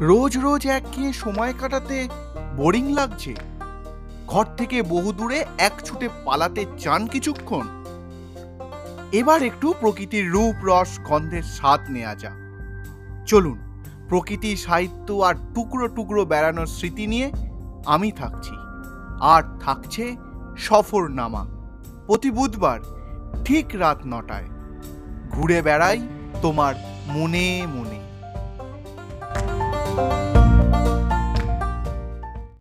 রোজ রোজ একঘেয়ে সময় কাটাতে বোরিং লাগছে। ঘর থেকে বহু দূরে এক ছুটে পালাতে চান কিছুক্ষণ। এবার একটু প্রকৃতির রূপ, রস, গন্ধের স্বাদ নেওয়া যাক। চলুন, প্রকৃতি সাহিত্য আর টুকরো টুকরো বেড়ানোর স্মৃতি নিয়ে আমি থাকছি। আর থাকছে সফরনামা। প্রতি বুধবার ঠিক রাত নটায়। ঘুরে বেড়াই তোমার মনে মনে।